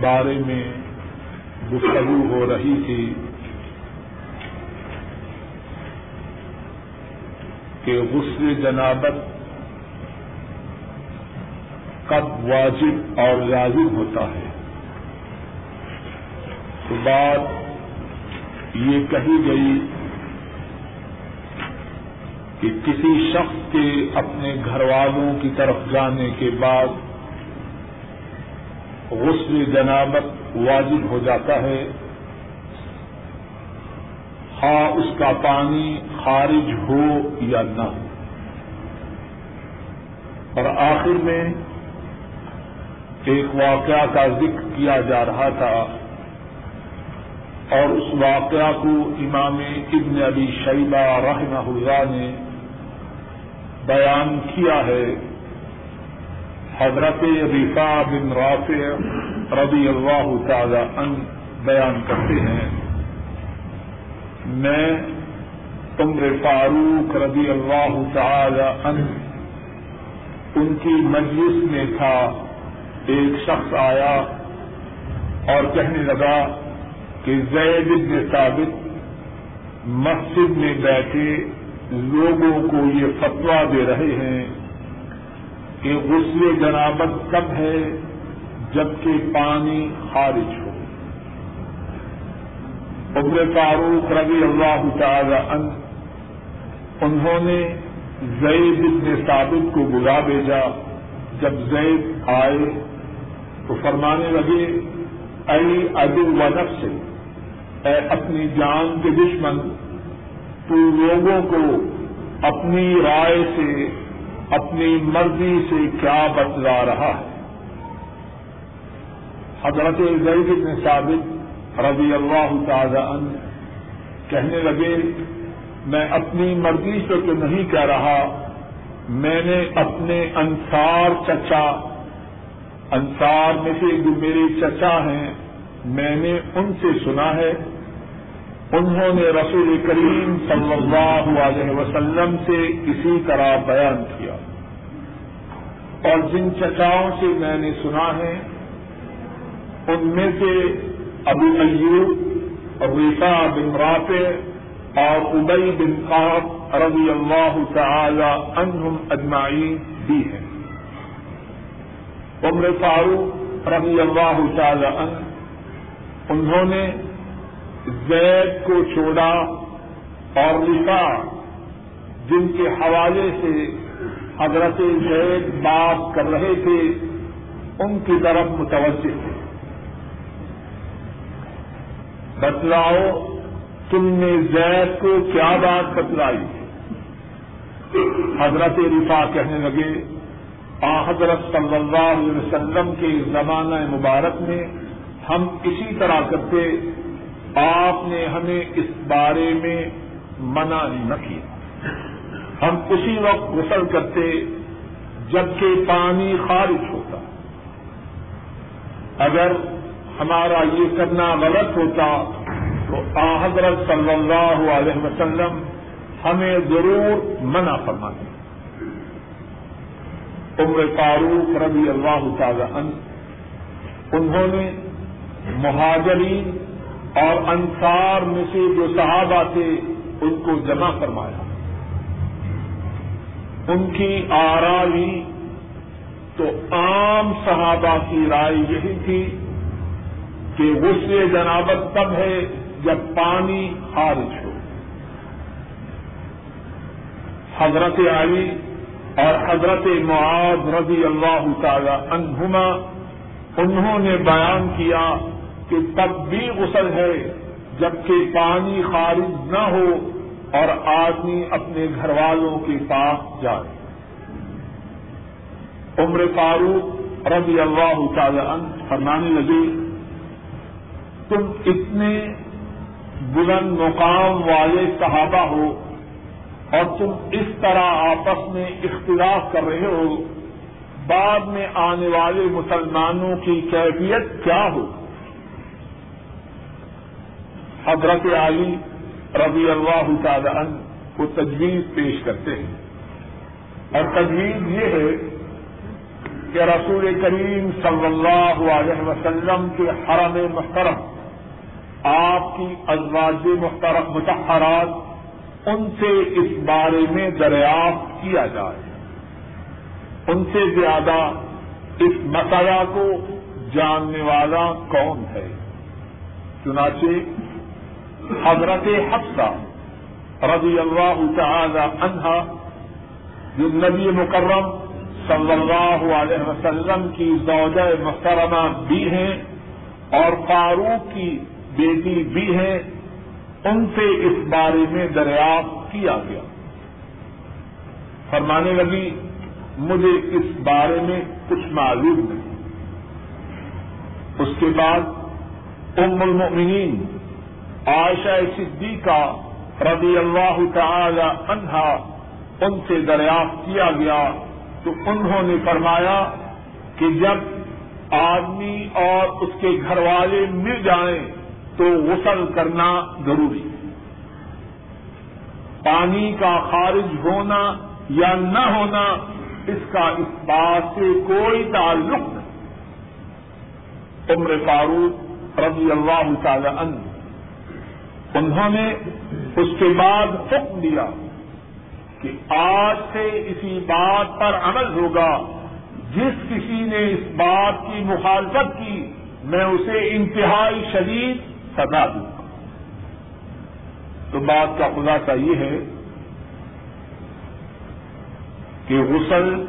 بارے میں گفتگو ہو رہی تھی کہ غسل جنابت کب واجب اور لازم ہوتا ہے۔ تو بات یہ کہی گئی کہ کسی شخص کے اپنے گھر والوں کی طرف جانے کے بعد غسل جنابت واجب ہو جاتا ہے۔ ہاں اس کا پانی خارج ہو یا نہ۔ ہو اور آخر میں ایک واقعہ کا ذکر کیا جا رہا تھا اور اس واقعہ کو امام ابن ابی شیبہ رحمہ اللہ نے بیان کیا ہے۔ حضرت رفا بن رافع رضی اللہ تعالی ان بیان کرتے ہیں، میں عمر فاروق رضی اللہ تعالی ان ان کی مجلس میں تھا، ایک شخص آیا اور کہنے لگا کہ زید بن ثابت مسجد میں بیٹھے لوگوں کو یہ فتوا دے رہے ہیں۔ کہ غسل جنابت کب ہے جبکہ پانی خارج ہو۔ عمر فاروق رضی اللہ تعالی ان انہوں نے زید بن ثابت کو بلا بھیجا۔ جب زید آئے تو فرمانے لگے ائی ادو و نفس، اے اپنی جان کے دشمن، تو لوگوں کو اپنی رائے سے اپنی مرضی سے کیا بتلا رہا ہے۔ حضرت زید نے ثابت رضی اللہ تعالی عنہ کہنے لگے، میں اپنی مرضی سے تو نہیں کہہ رہا، میں نے اپنے انصار چچا، انصار میں سے جو میرے چچا ہیں، میں نے ان سے سنا ہے۔ انہوں نے رسول کریم صلی اللہ علیہ وسلم سے اسی طرح بیان کیا۔ اور جن چچاؤں سے میں نے سنا ہے، ان میں سے ابو ایوب ریفا بن رافع اور ابئی بن قاب رضی اللہ تعالی عنہم اجمعین بھی ہیں۔ عمر فاروق رضی اللہ تعالی عنہ، انہوں نے زید کو چھوڑا اور لکھا، جن کے حوالے سے حضرت زید بات کر رہے تھے، ان کی طرف متوجہ تھے۔ بتلاؤ، تم نے زید کو کیا بات بتلائی؟ حضرت رفا کہنے لگے، آ حضرت صلی اللہ علیہ وسلم کے زمانہ مبارک میں ہم اسی طرح کرتے، آپ نے ہمیں اس بارے میں منع نہ کیا۔ ہم اسی وقت غسل کرتے جبکہ پانی خارج ہوتا۔ اگر ہمارا یہ کرنا غلط ہوتا تو آ حضرت صلی اللہ علیہ وسلم ہمیں ضرور منع فرماتے۔ عمر فاروق رضی اللہ تعالی عنہ، انہوں نے مہاجرین اور انصار میں سے جو صحابہ تھے، ان کو جمع فرمایا۔ ان کی آرا لی تو عام صحابہ کی رائے یہی تھی کہ غصے جنابت تب ہے جب پانی خارج ہو۔ حضرت علی اور حضرت معاذ رضی اللہ تعالی عنہما، انہوں نے بیان کیا کہ تب بھی غسل ہے جبکہ پانی خارج نہ ہو۔ اور آدمی اپنے گھر والوں کے پاس جائے۔ عمر فاروق رضی اللہ تعالی عنہ فرمانے لگے، تم اتنے بلند مقام والے صحابہ ہو اور تم اس طرح آپس میں اختلاف کر رہے ہو، بعد میں آنے والے مسلمانوں کی کیفیت کیا ہو؟ حضرت علی رضی اللہ تعالی عنہ کو تجویز پیش کرتے ہیں۔ اور تجویز یہ ہے کہ رسول کریم صلی اللہ علیہ وسلم کے حرم محترم، آپ کی ازواج محترم متحرات ان سے اس بارے میں دریافت کیا جائے۔ ان سے زیادہ اس مسئلہ کو جاننے والا کون ہے؟ چنانچہ حضرت حفصہ رضی اللہ تعالی عنہا، جو نبی مکرم صلی اللہ علیہ وسلم کی زوجہ محترمہ بھی ہیں اور فاروق کی بیٹی بھی ہیں، ان سے اس بارے میں دریافت کیا گیا۔ فرمانے لگی، مجھے اس بارے میں کچھ معلوم نہیں۔ اس کے بعد ام المؤمنین عائشہ صدیقہ رضی اللہ تعالی عنہا ان سے دریافت کیا گیا تو انہوں نے فرمایا کہ جب آدمی اور اس کے گھر والے مل جائیں تو غسل کرنا ضروری پانی کا خارج ہونا یا نہ ہونا اس کا اس بات سے کوئی تعلق نہیں۔ عمر فاروق رضی اللہ تعالی عنہ انہوں نے اس کے بعد حکم دیا کہ آج سے اسی بات پر عمل ہوگا۔ جس کسی نے اس بات کی مخالفت کی، میں اسے انتہائی شدید سزا دوں۔ گا تو بات کا خلاصہ یہ ہے کہ غسل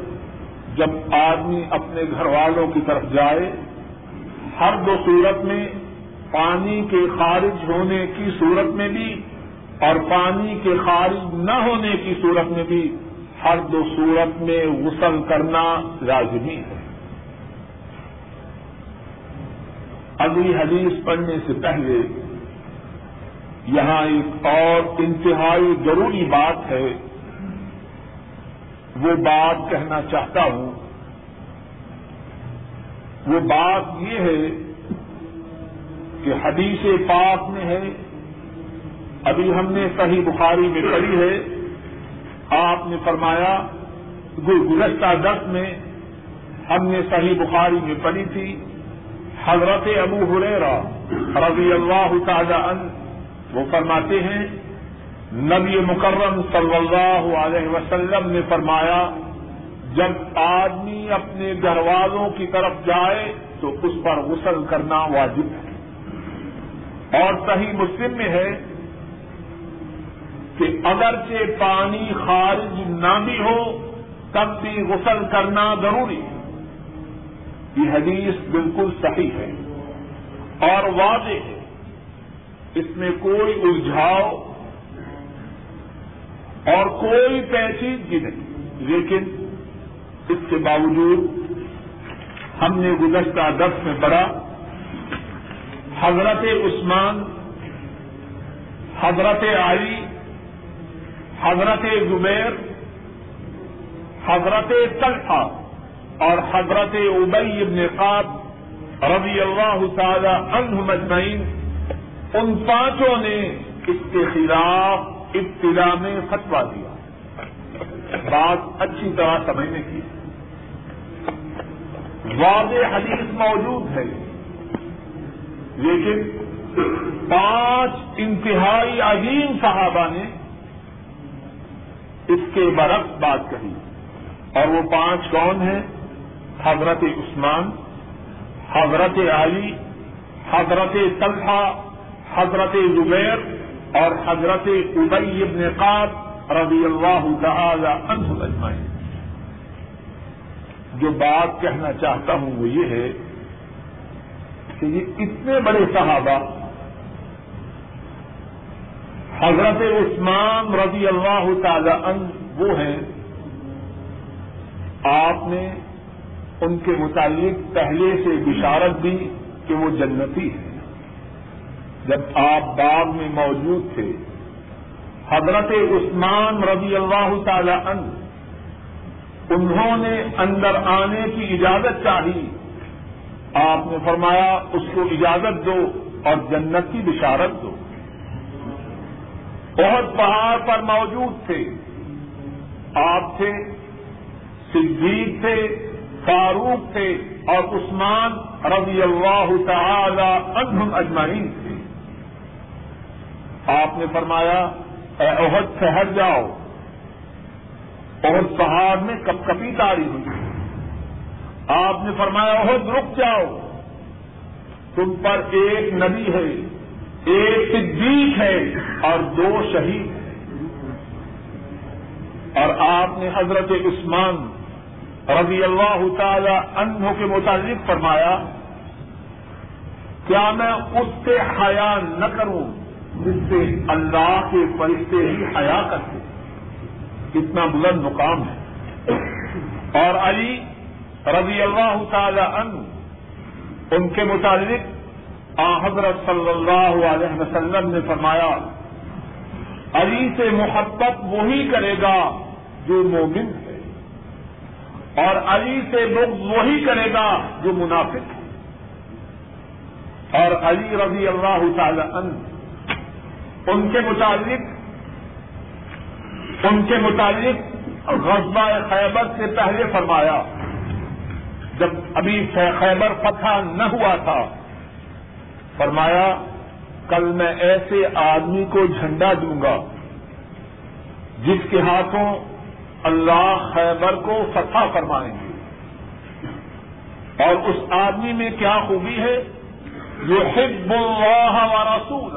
جب آدمی اپنے گھر والوں کی طرف جائے، ہر دو صورت میں پانی کے خارج ہونے کی صورت میں بھی اور پانی کے خارج نہ ہونے کی صورت میں بھی ہر دو صورت میں غسل کرنا لازمی ہے۔ اگلی حدیث پڑھنے سے پہلے یہاں ایک اور انتہائی ضروری بات ہے۔ وہ بات کہنا چاہتا ہوں۔ وہ بات یہ ہے کہ حدیث پاک میں ہے۔ ابھی ہم نے صحیح بخاری میں پڑھی ہے۔ آپ نے فرمایا گزشتہ دس میں ہم نے صحیح بخاری میں پڑھی تھی، حضرت ابو حریرا رضی اللہ تعالی عنہ، وہ فرماتے ہیں، نبی مکرم صلی اللہ علیہ وسلم نے فرمایا، جب آدمی اپنے گھر والوں کی طرف جائے تو اس پر غسل کرنا واجب ہے۔ اور صحیح مسلم میں ہے کہ اگرچہ پانی خارج نہ بھی ہو، تب بھی غسل کرنا ضروری ہے۔ یہ حدیث بالکل صحیح ہے۔ اور واضح ہے۔ اس میں کوئی الجھاؤ اور کوئی پیچیدگی نہیں۔ لیکن اس کے باوجود ہم نے گزشتہ دس میں پڑھا حضرت عثمان، حضرت علی، حضرت زبیر، حضرت طلحہ اور حضرت ابئی ابن قاب رضی اللہ تعالی عنہ مجمعین، ان پانچوں نے اس کے خلاف ابتدا میں فتوا دیا۔ بات اچھی طرح سمجھنے کی۔ واضح حدیث موجود ہے۔ لیکن پانچ انتہائی عظیم صحابہ نے اس کے برعکس بات کہی اور وہ پانچ کون ہیں؟ حضرت عثمان، حضرت علی، حضرت طلحہ، حضرت زبیر اور حضرت ابئی ابن قاب رضی اللہ تعالی عنہ اجمعین۔ جو بات کہنا چاہتا ہوں وہ یہ ہے کہ یہ اتنے بڑے صحابہ۔ حضرت عثمان رضی اللہ تعالی عنہ وہ ہیں۔ آپ نے ان کے متعلق پہلے سے بشارت دی کہ وہ جنتی ہے جب آپ باغ میں موجود تھے، حضرت عثمان رضی اللہ تعالی عنہ، انہوں نے اندر آنے کی اجازت چاہی آپ نے فرمایا اس کو اجازت دو اور جنت کی بشارت دو۔ بہت پہاڑ پر موجود تھے۔ آپ تھے، صدیق تھے، فاروق تھے اور عثمان رضی اللہ تعالی عنہم اجمعین تھے۔ آپ نے فرمایا، اے عہد ٹھہر جاؤ۔ اور پہاڑ میں کپ کپی تاری ہوئی۔ آپ نے فرمایا عہد رک جاؤ۔ تم پر ایک نبی ہے، ایک صدیق ہے اور دو شہید ہیں۔ اور آپ نے حضرت عثمان رضی اللہ تعالی عنہ کے متعلق فرمایا، کیا میں اس سے حیا نہ کروں جس سے اللہ کے فرشتے ہی حیا کرتے؟ کتنا بلند مقام ہے۔ اور علی رضی اللہ تعالی عنہ، ان کے متعلق آ حضرت صلی اللہ علیہ وسلم نے فرمایا علی سے محبت وہی کرے گا جو مومن ہے، اور علی سے لوگ وہی کرے گا جو منافق ہے۔ اور علی رضی اللہ تعالی عنہ، ان کے متعلق، ان کے متعلق غزبہ خیبر سے پہلے فرمایا جب ابھی خیبر فتح نہ ہوا تھا۔ فرمایا، کل میں ایسے آدمی کو جھنڈا دوں گا، جس کے ہاتھوں اللہ خیبر کو فتح فرمائیں گے۔ اور اس آدمی میں کیا خوبی ہے؟ جو حب اللہ و رسول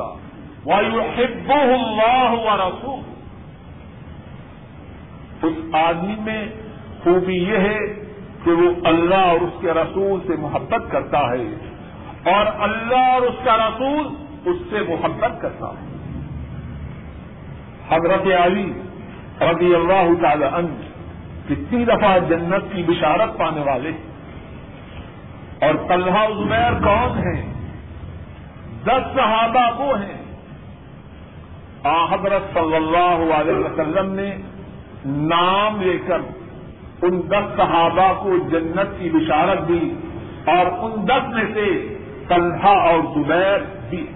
و حب اللہ و رسول اس آدمی میں خوبی یہ ہے کہ وہ اللہ اور اس کے رسول سے محبت کرتا ہے اور اللہ اور اس کا رسول اس سے محبت کرتا ہے۔ حضرت علی رضی اللہ تعالی عنہ کتنی دفعہ جنت کی بشارت پانے والے اور طلحہ زبیر کون ہیں؟ دس صحابہ وہ ہیں۔ آ حضرت صلی اللہ علیہ وسلم نے نام لے کر ان دس صحابہ کو جنت کی بشارت دی اور ان دس میں سے طلحہ اور زبیر بھی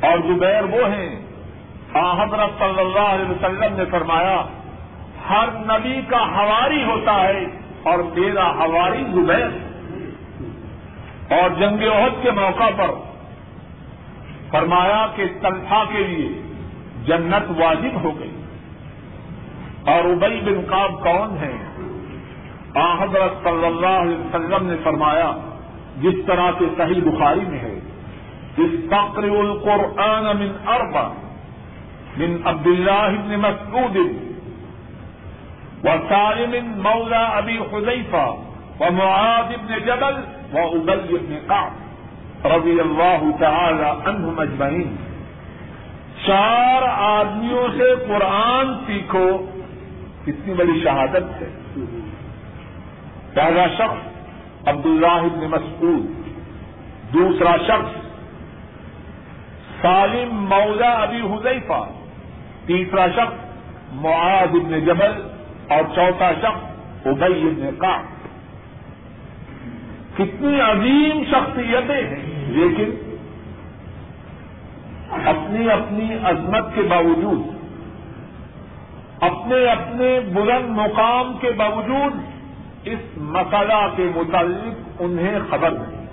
اور زبیر وہ ہیں حضرت صلی اللہ علیہ وسلم نے فرمایا، ہر نبی کا ہواری ہوتا ہے اور میرا ہواری زبیر۔ اور جنگ عہد کے موقع پر فرمایا کہ تلفا کے لیے جنت واجب ہو گئی۔ اور ابئی بن کاب کون ہے آ حضرت صلی اللہ علیہ وسلم نے فرمایا، جس طرح سے صحیح بخاری میں ہے اس تقریب القرآن من اربع من عبد الله بن مسعود وسالم مولى ابي حذيفه ومعاذ بن جبل وابي بن قعب رضی اللہ تعالی عنہم اجمعین۔ چار آدمیوں سے قرآن سیکھو۔ کتنی بڑی شہادت ہے پہلا شخص عبداللہ بن مسعود، دوسرا شخص سالم مولا ابی حذیفہ، تیسرا شخص معاذ ابن جبل اور چوتھا شخص ابئی ابن کا کتنی عظیم شخصیتیں ہیں، لیکن اپنی اپنی عظمت کے باوجود اپنے اپنے بلند مقام کے باوجود اس مسئلہ کے متعلق انہیں خبر نہیں۔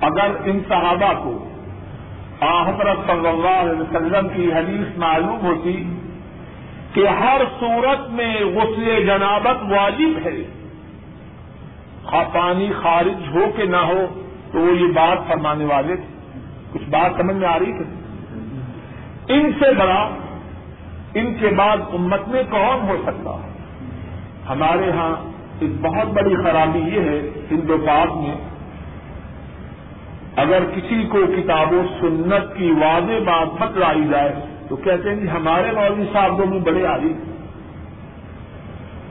اگر ان صحابہ کو حضرت صلی اللہ علیہ وسلم کی حدیث معلوم ہوتی کہ ہر صورت میں غسل جنابت واجب ہے پانی خارج ہو کہ نہ ہو، تو وہ یہ بات فرمانے والے تھے۔ کچھ بات سمجھ میں آ رہی تھی؟ ان سے بڑا ان کے بعد امت میں کون ہو سکتا ہے۔ ہمارے ہاں ایک بہت بڑی خرابی یہ ہے ہندو پاک میں، اگر کسی کو کتاب و سنت کی واضح بات بتلائی جائے تو کہتے ہیں کہ ہمارے مولوی صاحب بھی بڑے عالم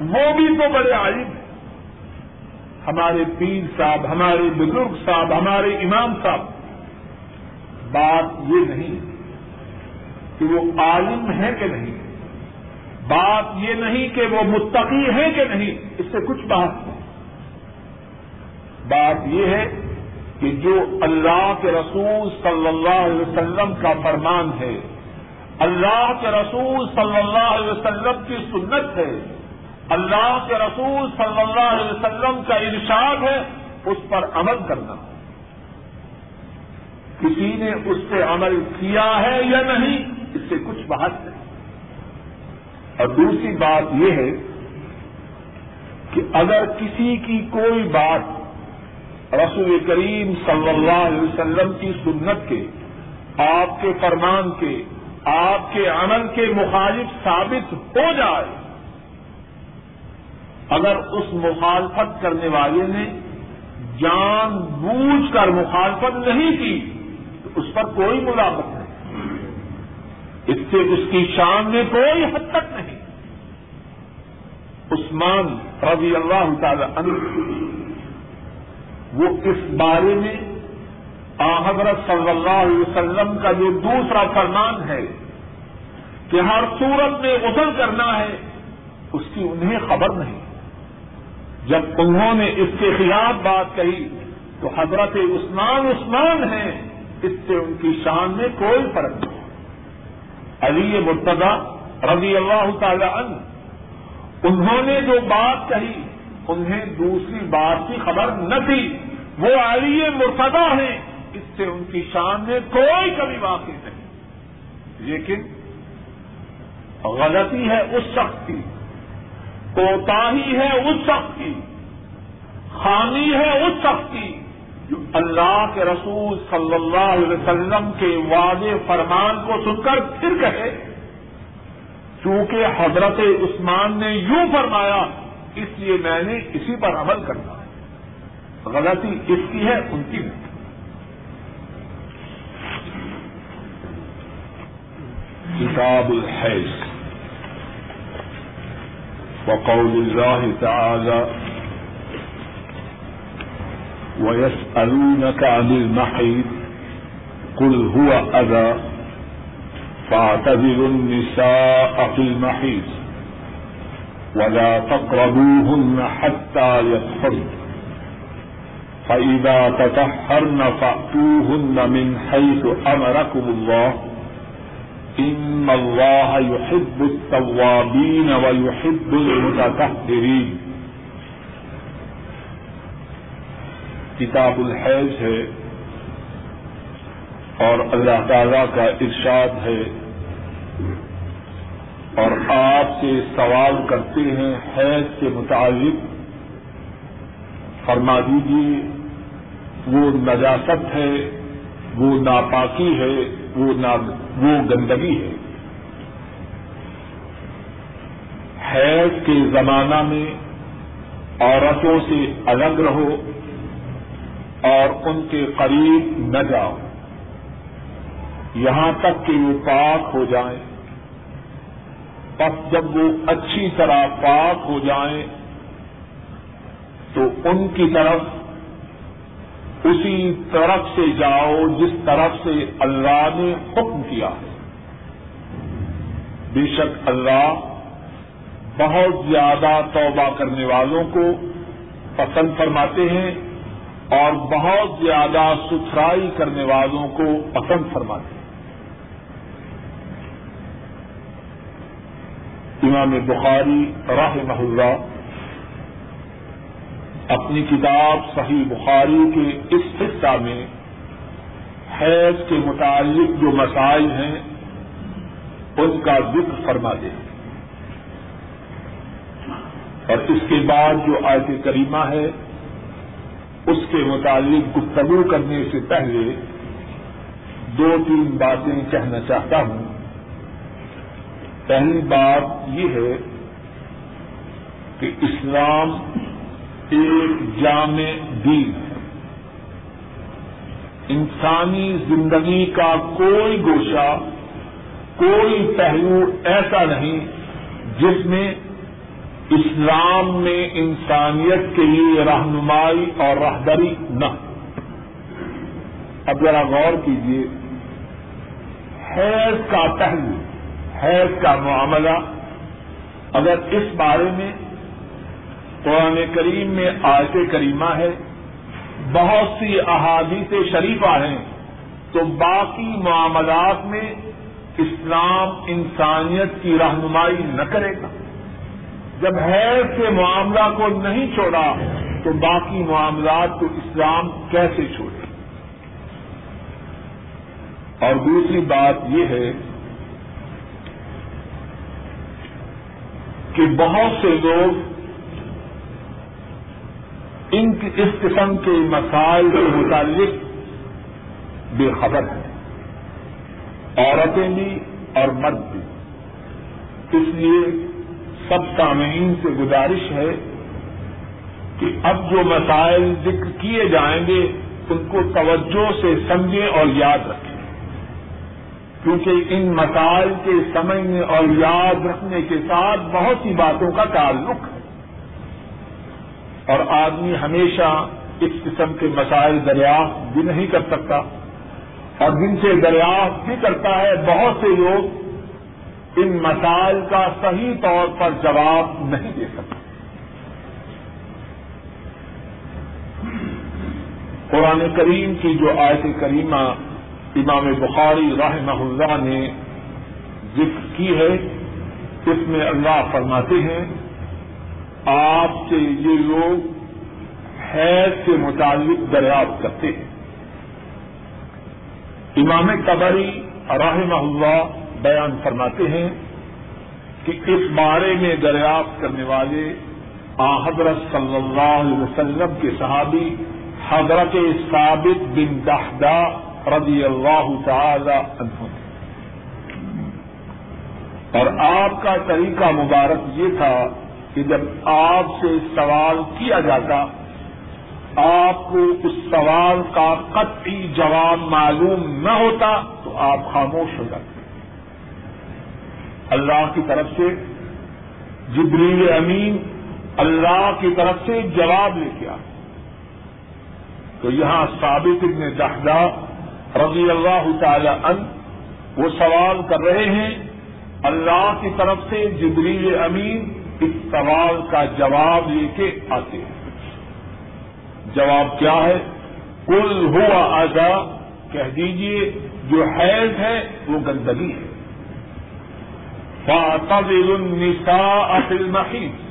وہ بھی تو بڑے عالم ہمارے پیر صاحب، ہمارے بزرگ صاحب، ہمارے امام صاحب، بات یہ نہیں کہ وہ عالم ہے کہ نہیں؟ بات یہ نہیں کہ وہ متقی ہے کہ نہیں، اس سے کچھ بات نہیں۔ بات یہ ہے کہ جو اللہ کے رسول صلی اللہ علیہ وسلم کا فرمان ہے، اللہ کے رسول صلی اللہ علیہ وسلم کی سنت ہے، اللہ کے رسول صلی اللہ علیہ وسلم کا ارشاد ہے، اس پر عمل کرنا۔ کسی نے اس پہ عمل کیا ہے یا نہیں؟ اس سے کچھ بحث نہیں اور دوسری بات یہ ہے کہ اگر کسی کی کوئی بات رسول کریم صلی اللہ علیہ وسلم کی سنت کے، آپ کے فرمان کے، آپ کے عمل کے مخالف ثابت ہو جائے، اگر اس مخالفت کرنے والے نے جان بوجھ کر مخالفت نہیں کی، تو اس پر کوئی ملاقت نہیں۔ اس سے اس کی شان میں کوئی حد تک نہیں۔ عثمان رضی اللہ تعالی عنہ، وہ اس بارے میں حضرت صلی اللہ علیہ وسلم کا جو دوسرا فرمان ہے کہ ہر صورت میں غسل کرنا ہے، اس کی انہیں خبر نہیں۔ جب انہوں نے اس کے خلاف بات کہی تو حضرت عثمان عثمان ہیں، اس سے ان کی شان میں کوئی فرق نہیں۔ علی مرتضی رضی اللہ تعالی عنہ۔ انہوں نے جو بات کہی، انہیں دوسری بات کی خبر نہ تھی۔ وہ علی مرتضی ہیں، اس سے ان کی شان میں کوئی کمی واقع نہیں۔ لیکن غلطی ہے اس شخص کی کوتا ہی ہے اس شخص کی، خامی ہے اس شخص کی۔ اللہ کے رسول صلی اللہ علیہ وسلم کے واضح فرمان کو سن کر پھر کہے، چونکہ حضرت عثمان نے یوں فرمایا، اس لیے میں نے اسی پر عمل کرنا۔ ہے غلطی اس کی ہے، ان کی نہیں۔ کتاب الحیض۔ وقول الله تعالى ويسألونك عن المحيط قل هو أذى فاعتذروا النساء في المحيط ولا تقربوهن حتى يطهرن فإذا تطهرن فأتوهن من حيث أمركم الله ان اللہ يحب التوابین ويحب المتطہرین کتاب الحیض ہے اور اللہ تعالی کا ارشاد ہے اور آپ سے سوال کرتے ہیں حیض کے متعلق، فرما دیجیے وہ نجاست ہے، وہ ناپاکی ہے، وہ وہ گندگی ہے۔ حیض کے زمانہ میں عورتوں سے الگ رہو اور ان کے قریب نہ جاؤ۔ یہاں تک کہ وہ پاک ہو جائیں۔ بس جب وہ اچھی طرح پاک ہو جائیں، تو ان کی طرف اسی طرف سے جاؤ جس طرف سے اللہ نے حکم کیا ہے۔ بے شک اللہ بہت زیادہ توبہ کرنے والوں کو پسند فرماتے ہیں۔ اور بہت زیادہ ستھرائی کرنے والوں کو پسند فرماتے ہیں۔ امام بخاری راہ محلہ اپنی کتاب صحیح بخاری کے اس حصہ میں حیض کے متعلق جو مسائل ہیں، ان کا ذکر فرما دیں اور اس کے بعد جو آیت کریمہ ہے اس کے متعلق گفتگو کرنے سے پہلے دو تین باتیں کہنا چاہتا ہوں۔ پہلی بات یہ ہے کہ اسلام ایک جامع دین ہے۔ انسانی زندگی کا کوئی گوشہ، کوئی پہلو ایسا نہیں جس میں اسلام میں انسانیت کے لیے رہنمائی اور رہبری نہ اب ذرا غور کیجیے حیض کا پہلو، حیض کا معاملہ۔ اگر اس بارے میں قرآن کریم میں آیت کریمہ ہے، بہت سی احادیث شریفہ ہیں، تو باقی معاملات میں اسلام انسانیت کی رہنمائی نہ کرے گا۔ جب حیض کے معاملہ کو نہیں چھوڑا، تو باقی معاملات کو اسلام کیسے چھوڑے؟ اور دوسری بات یہ ہے کہ بہت سے لوگ ان اس قسم کے مسائل کے متعلق بے خبر ہیں۔ عورتیں بھی اور مرد بھی۔ اس لیے سب سامعین سے گزارش ہے کہ اب جو مسائل ذکر کیے جائیں گے، ان کو توجہ سے سمجھیں اور یاد رکھیں۔ کیونکہ ان مسائل کے سمجھنے اور یاد رکھنے کے ساتھ بہت سی باتوں کا تعلق ہے۔ اور آدمی ہمیشہ اس قسم کے مسائل دریافت بھی نہیں کر سکتا۔ اور جن سے دریافت بھی کرتا ہے، بہت سے لوگ ان مسائل کا صحیح طور پر جواب نہیں دے سکتے۔ قرآن کریم کی جو آیت کریمہ امام بخاری رحمہ اللہ نے ذکر کی ہے، اس میں اللہ فرماتے ہیں، آپ سے یہ لوگ حیض کے متعلق دریافت کرتے ہیں۔ امام قبری رحمہ اللہ بیان فرماتے ہیں کہ اس بارے میں دریافت کرنے والے حضرت صلی اللہ علیہ وسلم کے صحابی حضرت ثابت بن دہدا رضی اللہ تعالی عنہ اور آپ کا طریقہ مبارک یہ تھا کہ جب آپ سے سوال کیا جاتا، آپ کو اس سوال کا قطعی جواب معلوم نہ ہوتا تو آپ خاموش ہو جاتے۔ اللہ کی طرف سے، جبریل امین اللہ کی طرف سے جواب لے کے آ تو یہاں ثابت ابن دہدا رضی اللہ تعالی ان وہ سوال کر رہے ہیں، اللہ کی طرف سے جبریل امین اس سوال کا جواب لے کے آتے ہیں۔ جواب کیا ہے؟ کل ہوا آزا، کہہ دیجیے، جو حیض ہے وہ گندگی ہے۔ فاطل النساء فی المحیط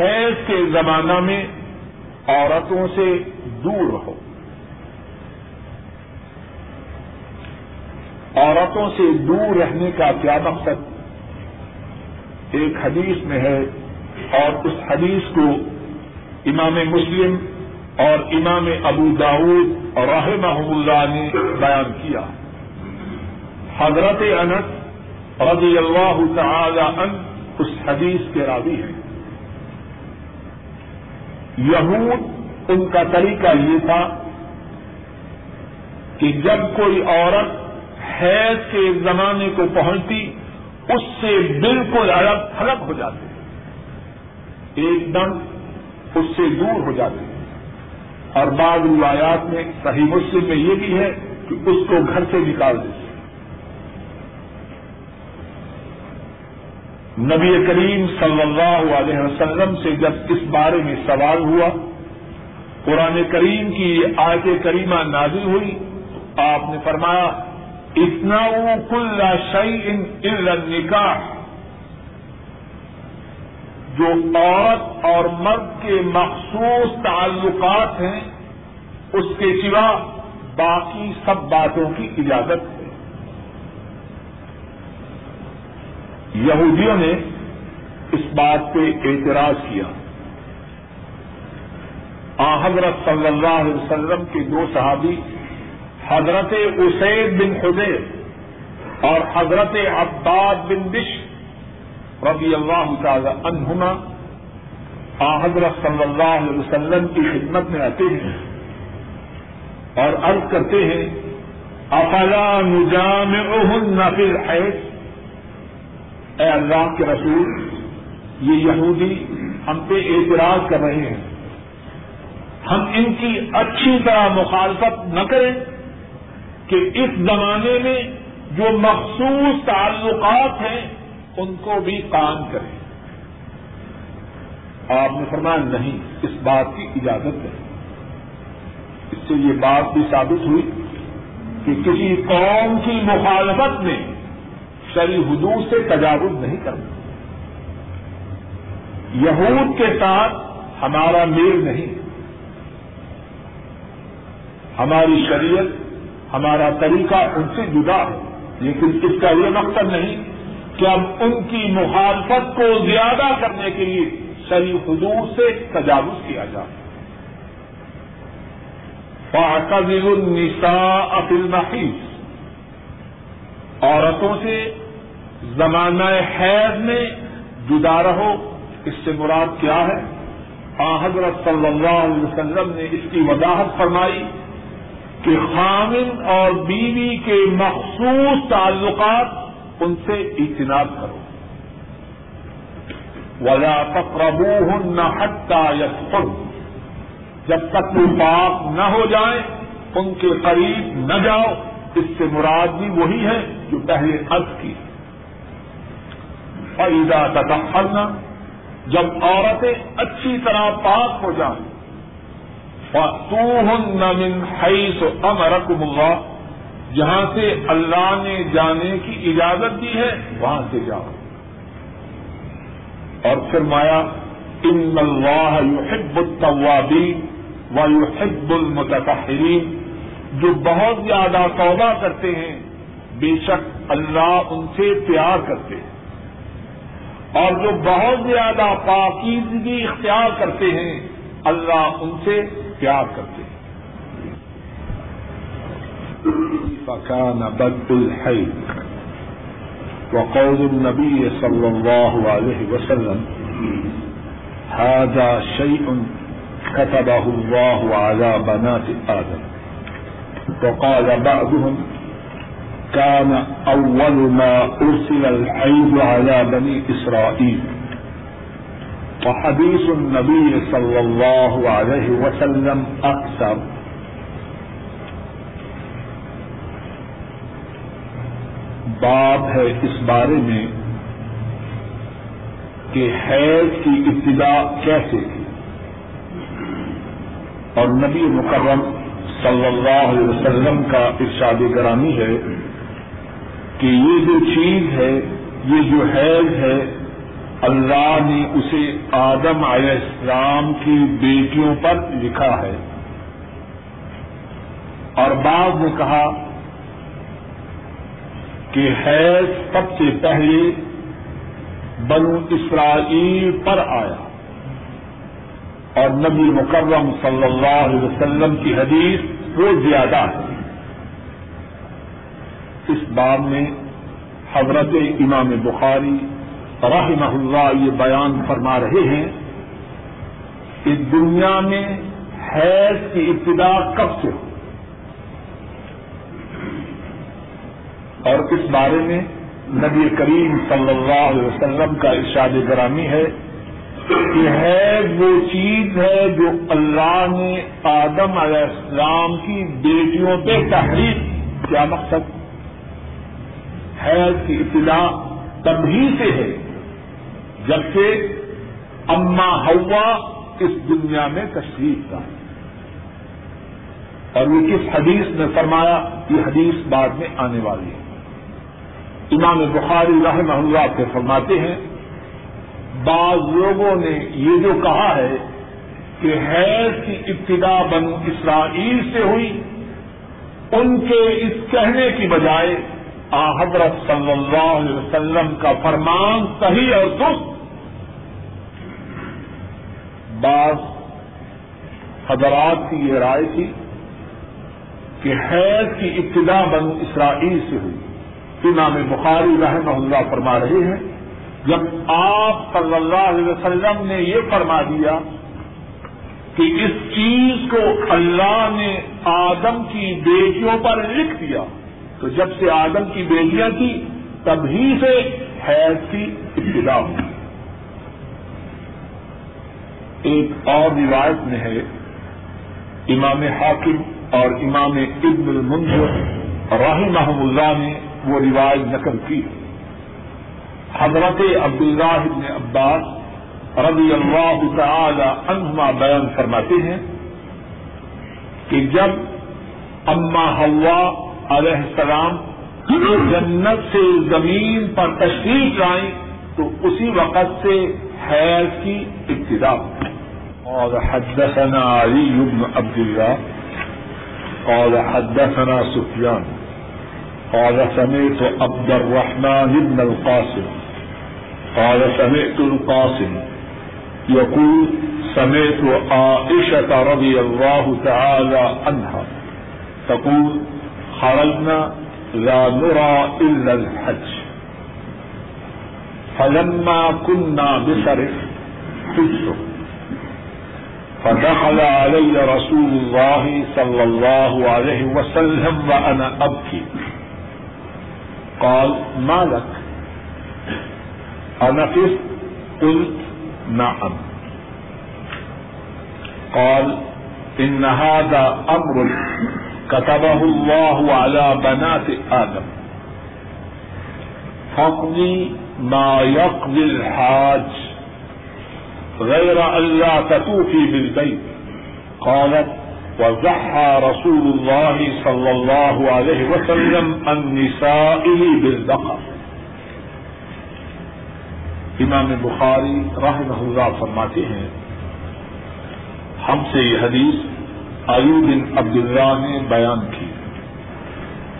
حیض کے زمانہ میں عورتوں سے دور رہو. عورتوں سے دور رہنے کا کیا مقصد؟ ایک حدیث میں ہے اور اس حدیث کو امام مسلم اور امام ابو داود اور رحمہ اللہ نے بیان کیا۔ حضرت انس رضی اللہ تعالی ان اس حدیث کے راوی ہیں۔ یہود ان کا طریقہ یہ تھا کہ جب کوئی عورت حیض کے زمانے کو پہنچتی، اس سے بالکل الگ تھلگ ہو جاتے، ایک دم اس سے دور ہو جاتے۔ اور بعض روایات میں صحیح مسلم میں یہ بھی ہے کہ اس کو گھر سے نکال دیتے نبی کریم صلی اللہ علیہ وسلم سے جب اس بارے میں سوال ہوا، قرآن کریم کی آیت کریمہ نازل ہوئی تو آپ نے فرمایا، اتنا کل شعی ان نکاح جو عورت اور مرد کے مخصوص تعلقات ہیں، اس کے سوا باقی سب باتوں کی اجازت ہے۔ یہودیوں نے اس بات پہ اعتراض کیا۔ آ، حضرت صلی اللہ علیہ وسلم کے دو صحابی، حضرت اسید بن خدیر اور حضرت عباد بن بش رضی اللہ تعالی عنہما آ، حضرت صلی اللہ علیہ وسلم کی خدمت میں آتے ہیں اور عرض کرتے ہیں، افلا نجام نفل حیث اے اللہ کے رسول، یہ یہودی ہم پہ اعتراض کر رہے ہیں۔ ہم ان کی اچھی طرح مخالفت نہ کریں کہ اس زمانے میں جو مخصوص تعلقات ہیں، ان کو بھی کام کریں۔ آپ نے فرمایا، نہیں، اس بات کی اجازت ہے۔ اس سے یہ بات بھی ثابت ہوئی کہ کسی قوم کی مخالفت میں شری حدود سے تجاوز نہیں کرنا۔ یہود کے ساتھ ہمارا میل نہیں۔ ہماری شریعت، ہمارا طریقہ ان سے جدا ہے، لیکن اس کا یہ مقصد نہیں کہ ہم ان کی مخالفت کو زیادہ کرنے کے لیے شریف حدود سے تجاوز کیا جائے۔ فاقل النساء فی المحیط عورتوں سے زمانہ حیض میں جدا رہو، اس سے مراد کیا ہے؟ حضرت صلی اللہ علیہ وسلم نے اس کی وضاحت فرمائی کہ خامن اور بیوی کے مخصوص تعلقات ان سے اجتناب کرو۔ ولا تقربوهن نہ ہٹتا جب تک وہ پاک نہ ہو جائیں، ان کے قریب نہ جاؤ۔ اس سے مراد بھی وہی ہے جو پہلے عرض کی۔ ہے فیدا تدخلنا، جب عورتیں اچھی طرح پاک ہو جائیں تو من حیث امرکم اللہ جہاں سے اللہ نے جانے کی اجازت دی ہے، وہاں سے جاؤ۔ اور فرمایا ان اللہ یحب التوابین و یحب المتطہرین جو بہت زیادہ توبہ کرتے ہیں، بے شک اللہ ان سے پیار کرتے ہیں۔ اور جو بہت زیادہ پاکیزگی اختیار کرتے ہیں، اللہ ان سے پیار کرتے ہیں۔ فكان بد الحيض وقول النبي صلى الله عليه وسلم هذا شيء كتبه الله على بنات آدم. وقال بعضهم كان أول ما أرسل الحيض على بني إسرائيل. وحديث النبي صلى الله عليه وسلم أكثر. باب ہے اس بارے میں کہ حیض کی ابتدا کیسے تھی؟ اور نبی مکرم صلی اللہ علیہ وسلم کا ارشاد گرامی ہے کہ یہ جو چیز ہے، یہ جو حیض ہے، اللہ نے اسے آدم علیہ السلام کی بیٹیوں پر لکھا ہے۔ اور بعد نے کہا کہ حیض سب سے پہلے بنو اسرائیل پر آیا۔ اور نبی مکرم صلی اللہ علیہ وسلم کی حدیث وہ زیادہ ہے۔ اس باب میں حضرت امام بخاری رحمہ اللہ یہ بیان فرما رہے ہیں کہ دنیا میں حیض کی ابتدا کب سے ہو؟ اور اس بارے میں نبی کریم صلی اللہ علیہ وسلم کا ارشاد گرامی ہے کہ حیض وہ چیز ہے جو اللہ نے آدم علیہ السلام کی بیٹیوں پہ تحریر کیا مقصد؟ حیض کی ابتدا تبھی سے ہے، جبکہ اما ہوا اس دنیا میں تشریف کا ہے۔ اور یہ کس حدیث میں فرمایا، یہ حدیث بعد میں آنے والی ہے۔ امام بخاری رحمہ اللہ سے فرماتے ہیں، بعض لوگوں نے یہ جو کہا ہے کہ حیض کی ابتدا بنو اسرائیل سے ہوئی، ان کے اس کہنے کی بجائے حضرت صلی اللہ علیہ وسلم کا فرمان صحیح اور درست۔ بعض حضرات کی یہ رائے تھی کہ حیض کی ابتدا بنو اسرائیل سے ہوئی۔ امام بخاری رحمہ اللہ فرما رہے ہیں، جب آپ صلی اللہ علیہ وسلم نے یہ فرما دیا کہ اس چیز کو اللہ نے آدم کی بیٹیوں پر لکھ دیا۔ تو جب سے آدم کی بیٹیاں تھی تبھی سے حیض کی ابتدا ہوئی۔ ایک اور روایت میں ہے، امام حاکم اور امام ابن المنظر رحمہ اللہ نے وہ روایت نقل کی۔ حضرت عبداللہ ابن عباس رضی اللہ تعالی عنہما بیان فرماتے ہیں کہ جب اما ہوا علیہ السلام جنت سے زمین پر تشریف لائیں، تو اسی وقت سے حیض کی ابتدا۔ اور حدثنا علی بن عبد الله قال حدثنا سفيان قال سمعت عبد الرحمن بن القاسم، قال سمعت القاسم يقول سمعت عائشة رضي الله تعالى عنها تقول خرجنا لا نرى إلا الحج. فلما كنا بصرف حجر فدخل علي رسول الله صلى الله عليه وسلم وأنا أبكي. قال، ما لك؟ أنفس قلت، نعم. قال، إن هذا أمر كتبه الله على بنات آدم. فاقضي ما يقضي الحاج غير أن لا تطوفي بالبيت. قالت وزحى رسول الله صلى الله عليه وسلم عن نسائه بالبقر. امام بخاری رحمہ اللہ فرماتے ہیں، ہم سے یہ حدیث علی بن عبداللہ نے بیان کی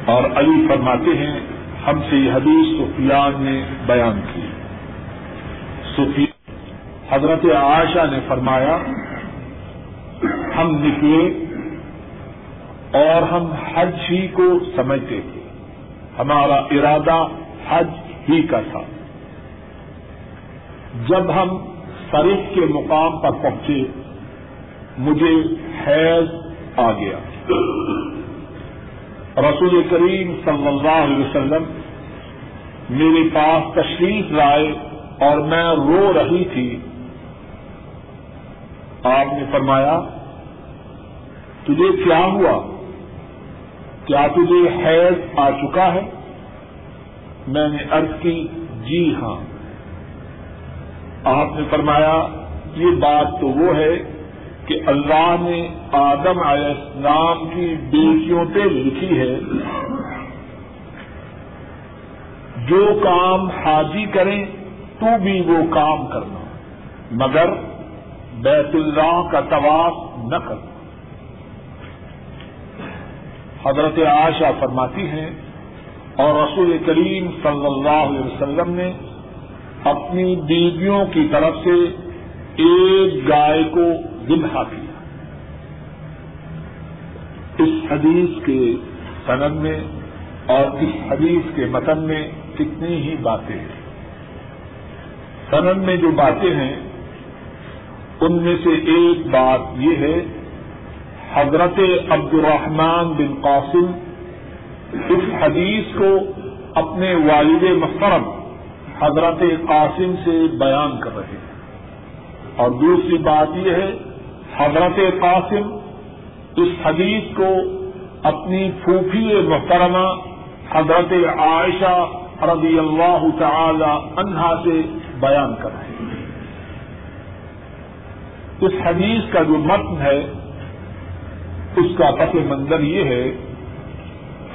اور علی فرماتے ہیں، ہم سے یہ حدیث سفیان نے بیان کی۔ سفیان، حضرت عائشہ نے فرمایا، ہم نکلے اور ہم حج ہی کو سمجھتے تھے۔ ہمارا ارادہ حج ہی کا تھا۔ جب ہم شریف کے مقام پر پہنچے مجھے حیض آ گیا۔ رسول کریم صلی اللہ علیہ وسلم میرے پاس تشریف لائے اور میں رو رہی تھی۔ آپ نے فرمایا، تجھے کیا ہوا؟ کیا تجھے حیض آ چکا ہے؟ میں نے ارض کی جی ہاں۔ آپ نے فرمایا، یہ بات تو وہ ہے کہ اللہ نے آدم علیہ السلام کی بیٹیوں پہ لکھی ہے، جو کام حاجی کریں تو بھی وہ کام کرنا، مگر بیت اللہ کا طواف نہ کرنا۔ حضرت عائشہ فرماتی ہیں، اور رسول کریم صلی اللہ علیہ وسلم نے اپنی بیویوں کی طرف سے ایک گائے کو ذبح کیا اس حدیث کے سنن میں اور اس حدیث کے متن میں کتنی ہی باتیں ہیں۔ سنن میں جو باتیں ہیں، ان میں سے ایک بات یہ ہے، حضرت عبد الرحمان بن قاسم اس حدیث کو اپنے والد محترم حضرت قاسم سے بیان کر رہے ہیں۔ اور دوسری بات یہ ہے حضرت قاسم اس حدیث کو اپنی پھوپھی محترمہ حضرت عائشہ رضی اللہ تعالی عنہا سے بیان کر رہے ہیں۔ اس حدیث کا جو متن ہے، اس کا پس منظر یہ ہے،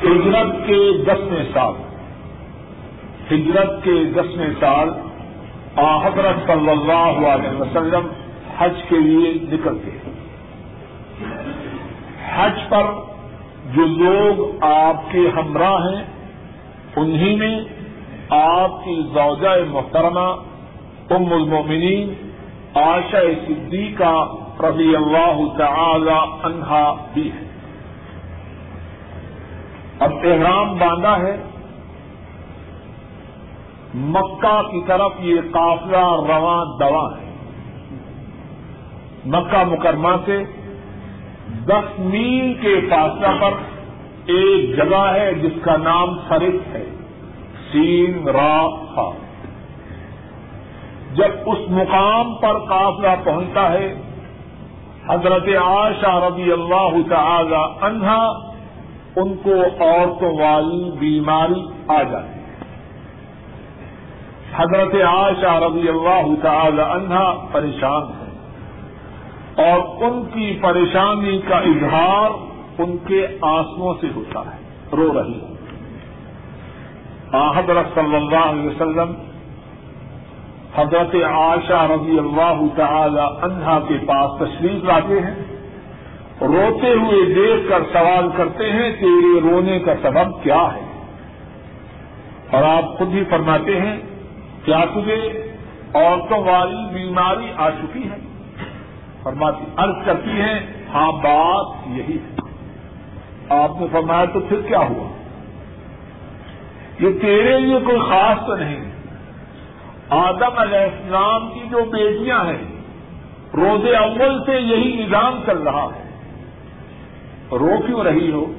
ہجرت کے دسویں سال، ہجرت کے دسویں سال آ حضرت صلی اللہ علیہ وسلم حج کے لیے نکلتے ہیں۔ حج پر جو لوگ آپ کے ہمراہ ہیں، انہی میں آپ کی زوجہ محترمہ ام المومنین عائشہ صدیقہ رضی اللہ تعالی عنہا بھی ہے۔ اب احرام باندھا ہے۔ مکہ کی طرف یہ قافلہ رواں دوا ہے۔ مکہ مکرمہ سے دس میل کے فاصلہ پر ایک جگہ ہے جس کا نام فرق ہے، سین را خا جب اس مقام پر قافلہ پہنچتا ہے، حضرت عائشہ رضی اللہ تعالی عنہا ان کو عورتوں والی بیماری آ جاتی حضرت عائشہ رضی اللہ تعالی عنہا پریشان ہے اور ان کی پریشانی کا اظہار ان کے آنسو سے ہوتا ہے۔ رو رہی ہے حضرت صلی اللہ علیہ وسلم، حضرت عائشہ رضی اللہ تعالی عنہا کے پاس تشریف لاتے ہیں۔ روتے ہوئے دیکھ کر سوال کرتے ہیں کہ یہ رونے کا سبب کیا ہے؟ اور آپ خود ہی فرماتے ہیں، کیا تجھے عورتوں والی بیماری آ چکی ہے؟ فرماتی، عرض کرتی ہیں ہاں بات یہی ہے۔ آپ نے فرمایا تو پھر کیا ہوا؟ یہ تیرے لیے کوئی خاص تو نہیں۔ آدم علیہ السلام کی جو بیٹیاں ہیں، روز اول سے یہی نظام چل رہا ہے۔ رو کیوں رہی ہو؟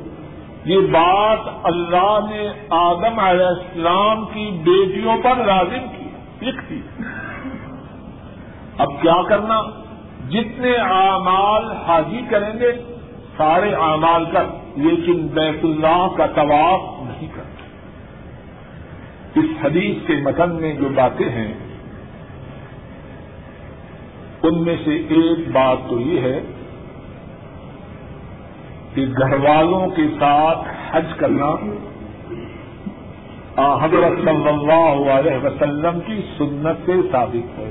یہ بات اللہ نے آدم علیہ السلام کی بیٹیوں پر لازم کی، لکھ دی۔ اب کیا کرنا؟ جتنے اعمال حاجی کریں گے، سارے اعمال کر لیکن بیت اللہ کا طواف نہیں کرتے۔ اس حدیث کے متن میں جو باتیں ہیں، ان میں سے ایک بات تو یہ ہے کہ گھر والوں کے ساتھ حج کرنا حضرت صلی اللہ علیہ وسلم کی سنت سے ثابت ہے۔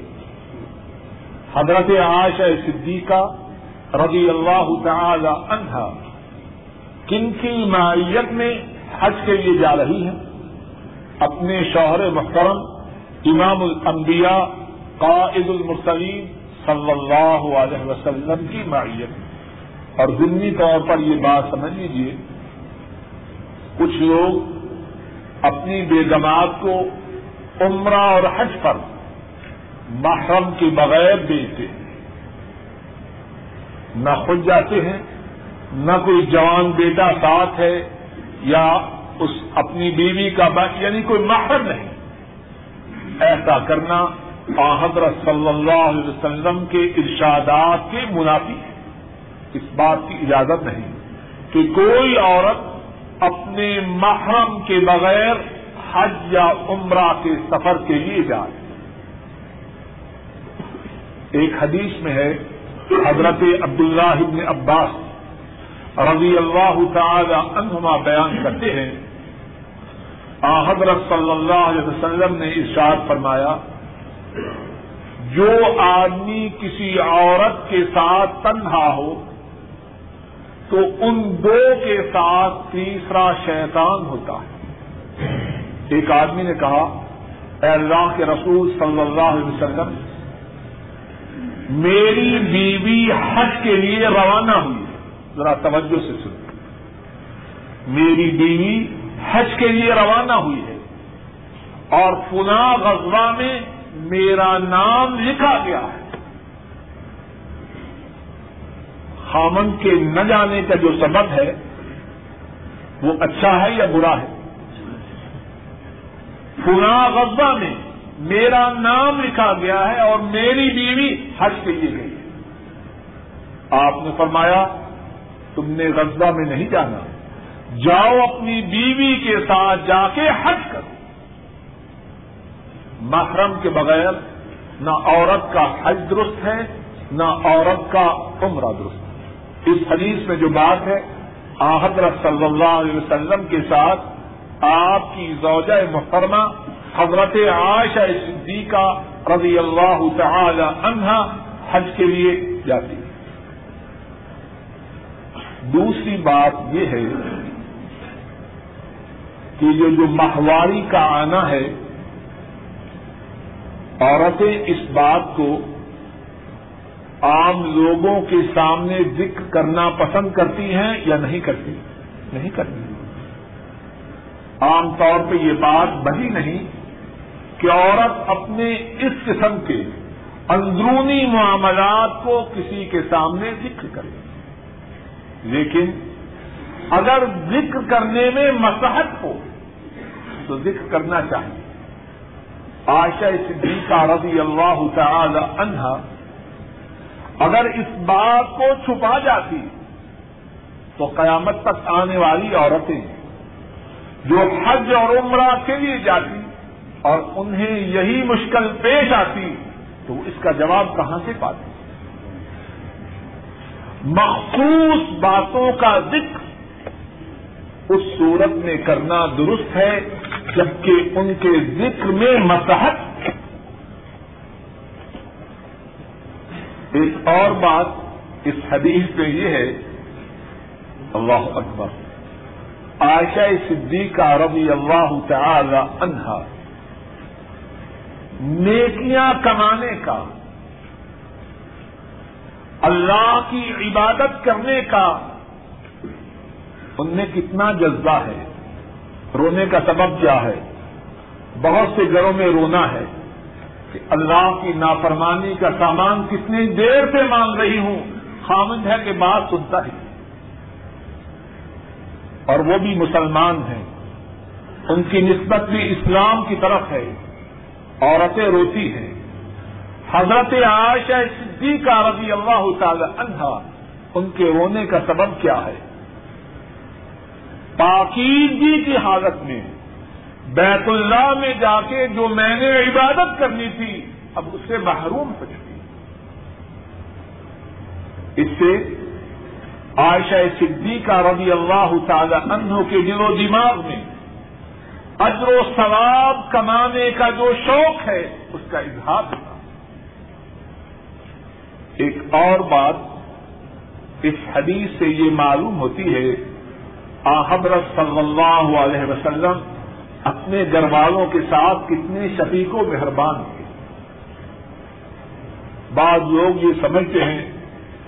حضرت عائشہ صدیقہ رضی اللہ تعالی عنہا، کن کی معیت میں حج کے لیے جا رہی ہیں؟ اپنے شوہر محترم امام الانبیاء قائد المرسلین صلی اللہ علیہ وسلم کی معیت۔ اور ضمنی طور پر یہ بات سمجھ لیجیے کچھ لوگ اپنی بیگمات کو عمرہ اور حج پر محرم کے بغیر بیچتے ہیں نہ خود جاتے ہیں، نہ کوئی جوان بیٹا ساتھ ہے یا اس اپنی بیوی کا یعنی کوئی محرم نہیں۔ ایسا کرنا حضرت صلی اللہ علیہ وسلم کے ارشادات کے منافی ہے۔ اس بات کی اجازت نہیں کہ کوئی عورت اپنے محرم کے بغیر حج یا عمرہ کے سفر کے لیے جائے۔ ایک حدیث میں ہے حضرت عبداللہ ابن عباس رضی اللہ تعالی عنہما بیان کرتے ہیں۔ حضرت صلی اللہ علیہ وسلم نے ارشاد فرمایا، جو آدمی کسی عورت کے ساتھ تنہا ہو، تو ان دو کے ساتھ تیسرا شیطان ہوتا ہے۔ ایک آدمی نے کہا، اے اللہ کے رسول صلی اللہ علیہ وسلم میری بیوی حج کے لیے روانہ ہوئی ذرا توجہ سے سن میری بیوی حج کے لیے روانہ ہوئی ہے۔ اور پنا غزوہ میں میرا نام لکھا گیا ہے۔ خامن کے نہ جانے کا جو سبب ہے، وہ اچھا ہے یا برا ہے؟ پنا غزبہ میں میرا نام لکھا گیا ہے اور میری بیوی حج کے لیے گئی ہے۔ آپ نے فرمایا، تم نے غزبہ میں نہیں جانا۔ جاؤ اپنی بیوی کے ساتھ جا کے حج کرو۔ محرم کے بغیر نہ عورت کا حج درست ہے، نہ عورت کا عمرہ درست ہے۔ اس حدیث میں جو بات ہے حضرت صلی اللہ علیہ وسلم کے ساتھ آپ کی زوجہ محترمہ حضرت عائشہ صدیقہ رضی اللہ تعالی عنہا حج کے لیے جاتی ہے دوسری بات یہ ہے کہ یہ جو ماہواری کا آنا ہے، عورتیں اس بات کو عام لوگوں کے سامنے ذکر کرنا پسند کرتی ہیں یا نہیں کرتی؟ نہیں کرتی۔ عام طور پہ یہ بات بڑی نہیں۔ کہ عورت اپنے اس قسم کے اندرونی معاملات کو کسی کے سامنے ذکر کرے۔ لیکن اگر ذکر کرنے میں مسحت ہو، تو ذکر کرنا چاہیے۔ عائشہ صدیقہ رضی اللہ تعالی عنہا اگر اس بات کو چھپا جاتی تو قیامت تک آنے والی عورتیں جو حج اور عمرہ کے لیے جاتی اور انہیں یہی مشکل پیش آتی تو اس کا جواب کہاں سے پاتی مخصوص باتوں کا ذکر اس صورت میں کرنا درست ہے، جبکہ ان کے ذکر میں مسحت ایک اور بات اس حدیث میں یہ ہے، اللہ اکبر، عائشہ صدیقہ رضی اللہ تعالی عنہا۔ نیکیاں کمانے کا، اللہ کی عبادت کرنے کا، ان میں کتنا جذبہ ہے، رونے کا سبب کیا ہے؟ بہت سے گھروں میں رونا ہے کہ اللہ کی نافرمانی کا سامان کتنی دیر سے مانگ رہی ہوں خامد ہے کہ بات سنتا ہی اور وہ بھی مسلمان ہیں، ان کی نسبت بھی اسلام کی طرف ہے۔ عورتیں روتی ہیں۔ حضرت عائشہ صدیقہ رضی اللہ تعالی عنہا ان کے رونے کا سبب کیا ہے؟ پاکیزگی کی حالت میں بیت اللہ میں جا کے جو میں نے عبادت کرنی تھی، اب اس سے محروم ہو چکی۔ اس سے عائشہ صدیقہ رضی اللہ تعالی عنہ کے دل و دماغ میں اجر و ثواب کمانے کا جو شوق ہے، اس کا اظہار ہوتا ایک اور بات، اس حدیث سے یہ معلوم ہوتی ہے آحبرت صلی اللہ علیہ وسلم اپنے گھر والوں کے ساتھ کتنے شفیق و مہربان تھے۔ بعض لوگ یہ سمجھتے ہیں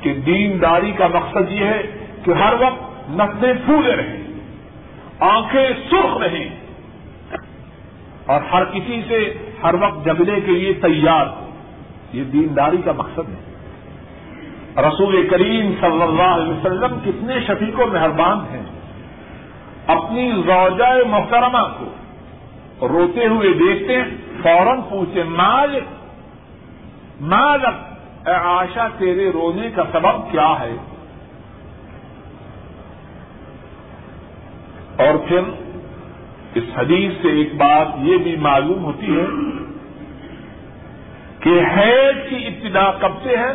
کہ دینداری کا مقصد یہ ہے کہ ہر وقت نقدیں پھولے رہیں، آنکھیں سرخ رہیں۔ اور ہر کسی سے ہر وقت جگنے کے لیے تیار۔ ہو یہ دینداری کا مقصد ہے۔ رسول کریم صلی اللہ علیہ وسلم کتنے شفیق و مہربان ہیں۔ اپنی زوجہ محترمہ کو روتے ہوئے دیکھتے فوراً پوچھتے مالک مالک اے آشا تیرے رونے کا سبب کیا ہے؟ اور پھر اس حدیث سے ایک بات یہ بھی معلوم ہوتی ہے کہ حیض کی ابتدا کب سے ہے؟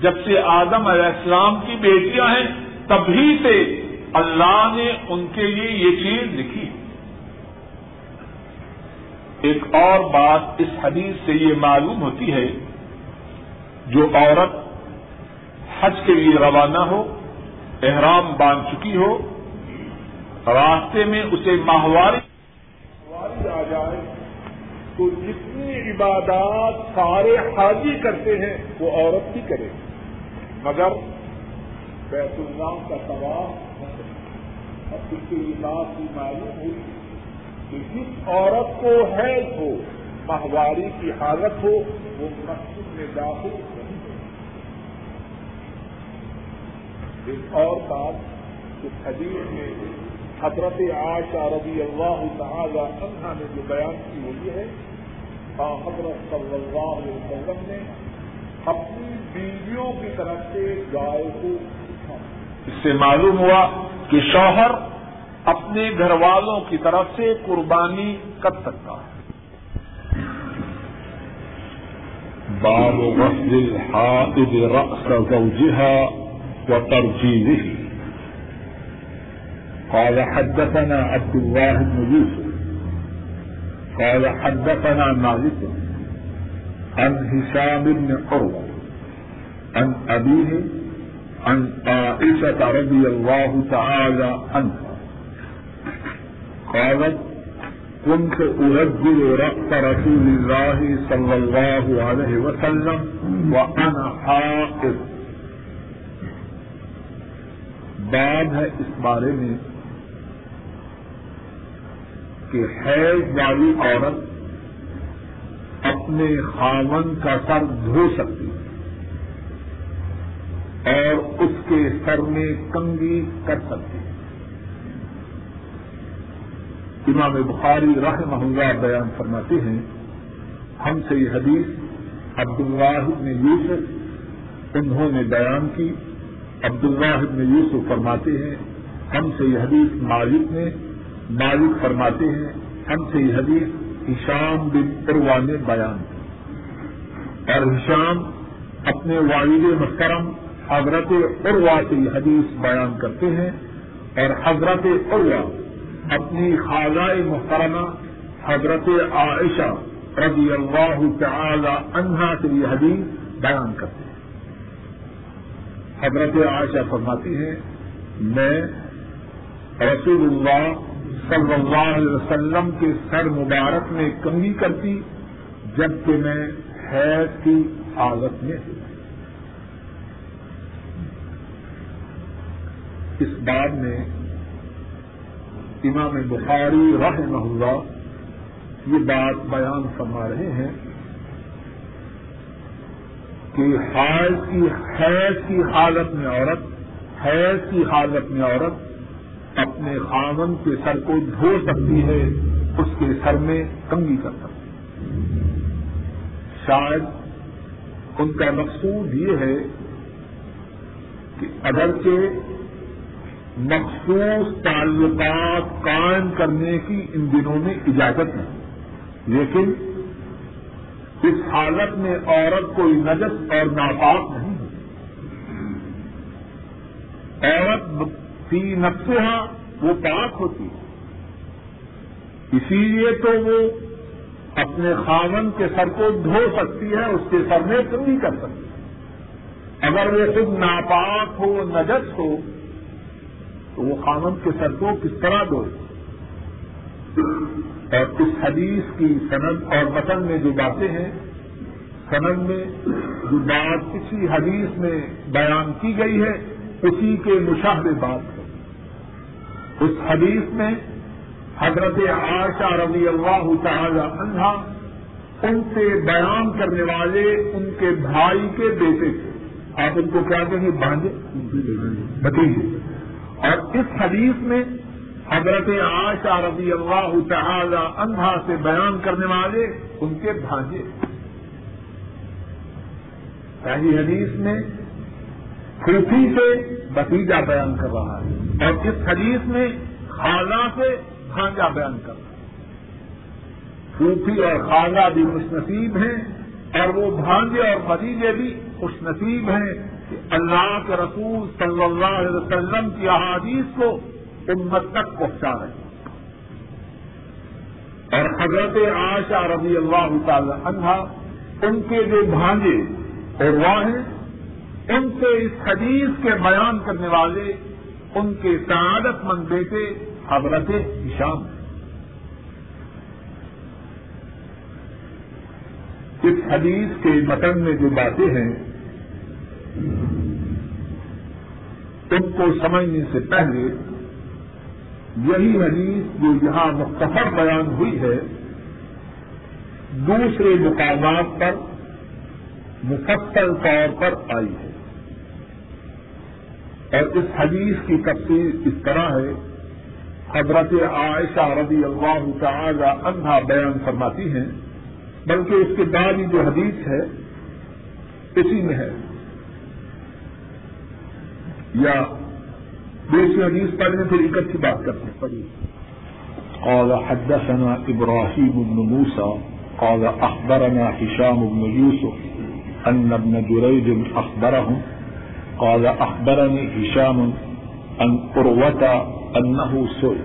جب سے آدم علیہ السلام کی بیٹیاں ہیں، تبھی سے اللہ نے ان کے لیے یہ چیز لکھی۔ ایک اور بات اس حدیث سے یہ معلوم ہوتی ہے، جو عورت حج کے لیے روانہ ہو، احرام باندھ چکی ہو راستے میں اسے ماہواری آ جائے تو جتنی عبادات سارے حاضی کرتے ہیں، وہ عورت ہی کرے مگر بیت اللہ کا سوال اور اس کی بات کی معلوم ہوئی کہ جس عورت کو حیض ہو، ماہواری کی حالت ہو، وہ مسجد میں داخل نہیں ہو ایک اور بات اس حدیث میں حضرت عائشہ رضی اللہ تعالی عنہ نے جو بیان کی وہ یہ ہے حضرت صلی اللہ علیہ وسلم نے اپنی بیویوں کی طرف سے گائے کو اس سے معلوم ہوا کہ شوہر اپنے گھر والوں کی طرف سے قربانی کر سکتا ہے۔ باب غسل الحائض رأس زوجها وترجيله قال حدثنا عبد الله بن يوسف. قال حدثنا مالك عن هشام بن عروة عن أبيه عن عائشة رضي الله تعالى عنها. قالت كنت أرجل رأس رسول الله صلى الله عليه وسلم وأنا حائض. باب ہے اس بارے میں کہ حیض والی عورت اپنے خاون کا سر دھو سکتی ہے اور اس کے سر میں کنگی کر سکتی امام بخاری راہ محلہ بیان فرماتے ہیں، ہم سے یہ حدیث عبداللہ نے یوسف انہوں نے بیان کی۔ عبداللہ نے یوسف فرماتے ہیں، ہم سے یہ حدیث مالک نے مالک فرماتے ہیں، ہم سے یہ حدیث ہشام بن عروا نے بیان کی۔ اور ہشام اپنے والد محترم حضرت عروا سے یہ حدیث بیان کرتے ہیں اور حضرت عروا اپنی خالہ محترمہ حضرت عائشہ رضی اللہ تعالی عنہا سے یہ حدیث بیان کرتے ہیں۔ حضرت عائشہ فرماتی ہیں، میں رسول اللہ صلی اللہ علیہ وسلم کے سر مبارک میں کنگی کرتی، جبکہ میں حیض کی حالت میں ہوں۔ اس بات میں امام بخاری رحمہ اللہ یہ بات بیان فرما رہے ہیں کہ حیض کی حیض کی حالت میں عورت حیض کی حالت میں عورت اپنے خامن کے سر کو دھو سکتی ہے، اس کے سر میں کنگی کر سکتی شاید ان کا مقصود یہ ہے کہ اگرچہ مخصوص تعلقات قائم کرنے کی ان دنوں میں اجازت ہے لیکن اس حالت میں عورت کوئی نجس اور ناپاک نہیں ہے عورت فی نفسها وہ پاک ہوتی ہے۔ اسی لیے تو وہ اپنے خاون کے سر کو دھو سکتی ہے، اس کے سر میں نہیں کر سکتی اگر وہ خود ناپاک ہو، نجس ہو، تو وہ خامن کے سر کو کس طرح دو اور اس حدیث کی سند اور وطن میں جو باتیں ہیں، سند میں جو بات کسی حدیث میں بیان کی گئی ہے، اسی کے مشاہدے بات ہے اس حدیث میں حضرت عائشہ رضی اللہ تعالی عنہا ان سے بیان کرنے والے ان کے بھائی کے بیٹے تھے۔ آپ ان کو کیا کہیں؟ گے بانجے بتیجے اور اس حدیث میں حضرت عائشہ رضی اللہ تعالی عنہا سے بیان کرنے والے ان کے بھانجے۔ پہلی حدیث میں خوفی سے بتیجا بیان کر رہا ہے۔ اور اس حدیث میں خالہ سے بھانجا بیان کر رہا اور خالہ بھی خوش نصیب ہیں اور وہ بھانجے اور بتیجے بھی خوش نصیب ہیں کہ اللہ کے رسول صلی اللہ علیہ وسلم کی احادیث کو امت تک پہنچا رہے ہیں۔ اور حضرت عائشہ رضی اللہ تعالی عنہ، ان کے جو بھانجے اور وہ ہیں ان سے اس حدیث کے بیان کرنے والے ان کے سعادت مند بیٹے حضرت ہشام۔ اس حدیث کے متن میں جو باتیں ہیں، ان کو سمجھنے سے پہلے یہی حدیث جو یہاں مختصر بیان ہوئی ہے، دوسرے مقامات پر مفصل طور پر آئی ہے۔ اور اس حدیث کی تفصیل اس طرح ہے۔ حضرت عائشہ رضی اللہ تعالی عنہا بیان فرماتی ہیں، بلکہ اس کے بعد جو حدیث ہے، اسی میں ہے۔ یا دوسری حدیث پڑھنے پھر ایک کی بات کرتے ہیں۔ پڑھیے قال حدثنا إبراهيم بن موسى قال أخبرنا هشام بن يوسف أن ابن جريج أخبرهم قال أخبرني هشام أن أروة أنه سئل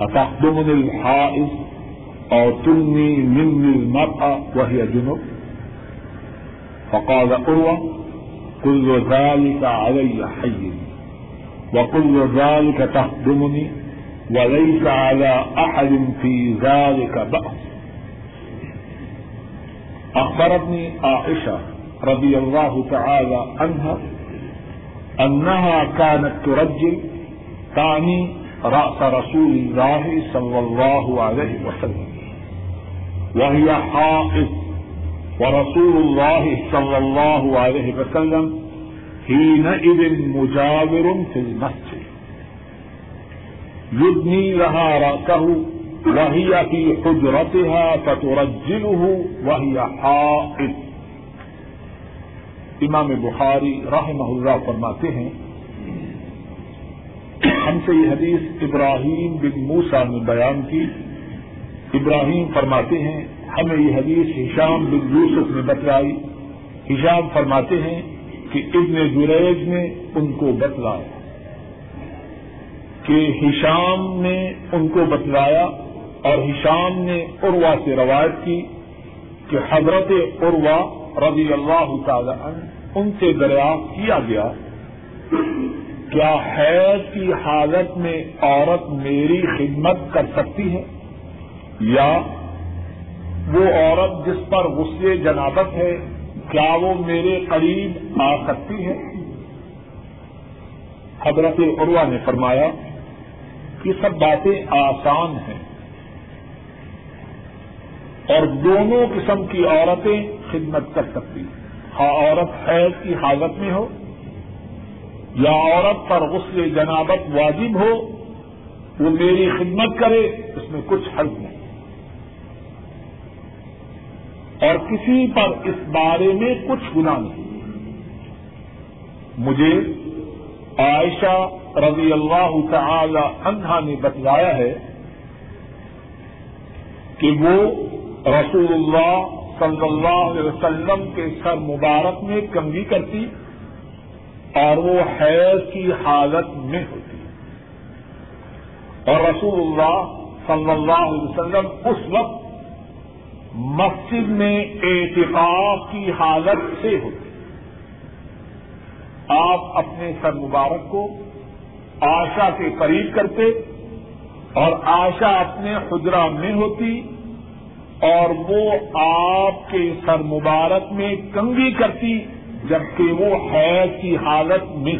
أتخدمني الحائز أو تلني مني المرأة وهي جنب. فقال أروة كل ذلك علي حي وكل ذلك تخدمني وليس على أحد في ذلك بأس. أخبرتني عائشة رضي الله تعالى عنها أنها كانت ترجل تعني رأس رسول الله صلى الله عليه وسلم. وهي حائض ورسول الله صلى الله عليه وسلم حينئذ مجاور في المسجد. يدني لها رأسه وهي في حجرتها فترجله وهي حائض امام بخاری رحمہ اللہ فرماتے ہیں، ہم سے یہ حدیث ابراہیم بن موسا نے بیان کی۔ ابراہیم فرماتے ہیں، ہمیں یہ حدیث ہشام بن یوسف نے بتلائی۔ ہشام فرماتے ہیں کہ ابن جریج نے ان کو بتلایا۔ کہ ہشام نے ان کو بتلایا اور ہشام نے عروا سے روایت کی کہ حضرت عروا رضی اللہ تعالی ان سے دریافت کیا گیا، کیا حیض کی حالت میں عورت میری خدمت کر سکتی ہے؟ یا وہ عورت جس پر غصے جنابت ہے، کیا وہ میرے قریب آ سکتی ہے؟ حضرت عروا نے فرمایا کہ سب باتیں آسان ہیں۔ اور دونوں قسم کی عورتیں خدمت کر سکتی ہاں عورت حیض کی حالت میں ہو یا عورت پر غسل جنابت واجب ہو، وہ میری خدمت کرے، اس میں کچھ حل نہیں۔ اور کسی پر اس بارے میں کچھ گنا نہیں۔ مجھے عائشہ رضی اللہ تعالی عنہا نے بتلایا ہے کہ وہ رسول اللہ صلی اللہ علیہ وسلم کے سر مبارک میں کنگی کرتی اور وہ حیض کی حالت میں ہوتی۔ اور رسول اللہ صلی اللہ علیہ وسلم اس وقت مسجد میں اعتقاف کی حالت سے ہوتے آپ اپنے سر مبارک کو آشا کے قریب کرتے اور آشا اپنے خجرا میں ہوتی۔ اور وہ آپ کے سر مبارک میں کنگی کرتی جبکہ وہ حیض کی حالت میں۔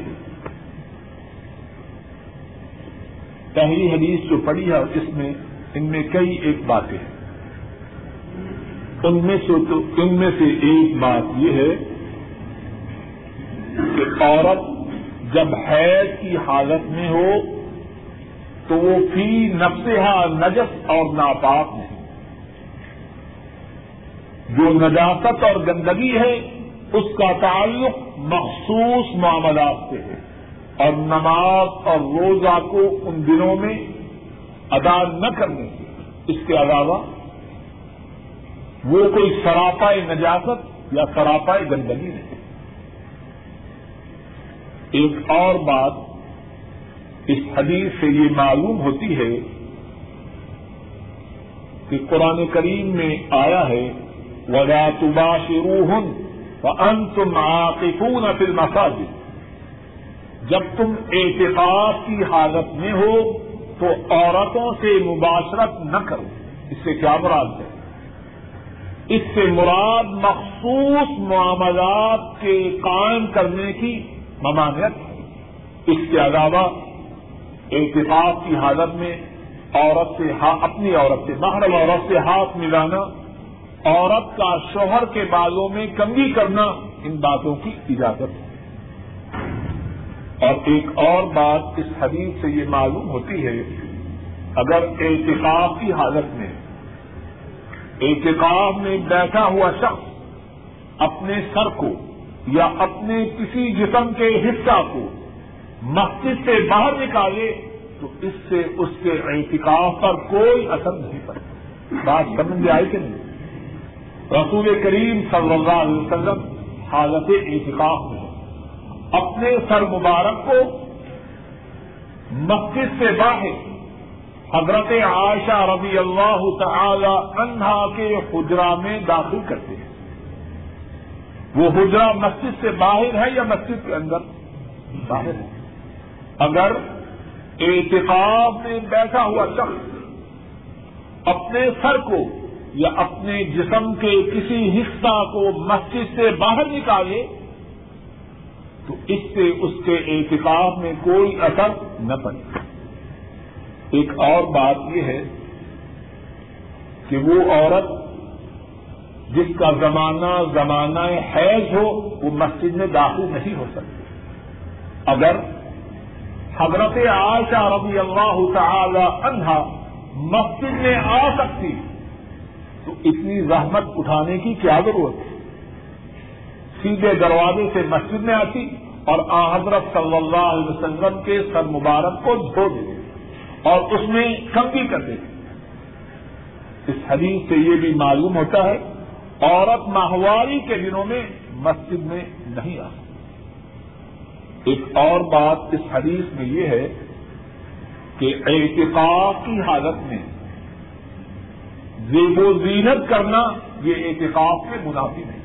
پہلی حدیث جو پڑھی ہے، اس میں، ان میں کئی ایک باتیں ہیں۔ ان میں سے تو، ان میں سے ایک بات یہ ہے کہ عورت جب حیض کی حالت میں ہو، تو وہ فی نفسہا نجس اور ناپاک نہیں۔ جو نجاست اور گندگی ہے، اس کا تعلق مخصوص معاملات سے ہے۔ اور نماز اور روزہ کو ان دنوں میں ادا نہ کرنے سے۔ اس کے علاوہ، وہ کوئی سراپا نجاست یا سراپا گندگی نہیں ایک اور بات اس حدیث سے یہ معلوم ہوتی ہے کہ قرآن کریم میں آیا ہے ولا تباشروہن وانتم عاقفون فی المساجد۔ جب تم اعتقاد کی حالت میں ہو تو عورتوں سے مباشرت نہ کرو۔ اس سے کیا مراد ہے؟ اس سے مراد مخصوص معاملات کے قائم کرنے کی ممانعت۔ ہے اس کے علاوہ اعتقاد کی حالت میں عورت سے اپنی عورت سے محرم عورت سے ہاتھ ملانا عورت کا شوہر کے بالوں میں کمی کرنا ان باتوں کی اجازت ہے۔ اور ایک اور بات اس حدیث سے یہ معلوم ہوتی ہے، اگر احتکاب کی حالت میں احتکاب میں بیٹھا ہوا شخص اپنے سر کو یا اپنے کسی جسم کے حصہ کو مسجد سے باہر نکالے، تو اس سے اس کے احتکاب پر کوئی اثر نہیں پڑتا۔ بات سمجھ میں آئی کہ نہیں؟ رسول کریم صلی اللہ علیہ وسلم حالت اعتکاف میں اپنے سر مبارک کو مسجد سے باہر حضرت عائشہ رضی اللہ تعالی عنہا کے حجرا میں داخل کرتے ہیں۔ وہ حجرا مسجد سے باہر ہے یا مسجد کے اندر؟ باہر ہے۔ اگر اعتقاب میں بیٹھا ہوا شخص اپنے سر کو یا اپنے جسم کے کسی حصہ کو مسجد سے باہر نکالے، تو اس سے اس کے احتکاب میں کوئی اثر نہ پڑے۔ ایک اور بات یہ ہے کہ وہ عورت جس کا زمانہ زمانہ حیض ہو، وہ مسجد میں داخل نہیں ہو سکتی۔ اگر حضرت عائشہ رضی اللہ تعالی عنہا مسجد میں آ سکتی تو اتنی زحمت اٹھانے کی کیا ضرورت ہے؟ سیدھے دروازے سے مسجد میں آتی اور آ حضرت صلی اللہ علیہ وسلم کے سر مبارک کو دھو دیتے اور اس میں کمی کر دیتے اس حدیث سے یہ بھی معلوم ہوتا ہے، عورت ماہواری کے دنوں میں مسجد میں نہیں آ سکتی ایک اور بات اس حدیث میں یہ ہے کہ اعتقاد کی حالت میں زیب و زینت کرنا یہ اعتقاف کے منافی نہیں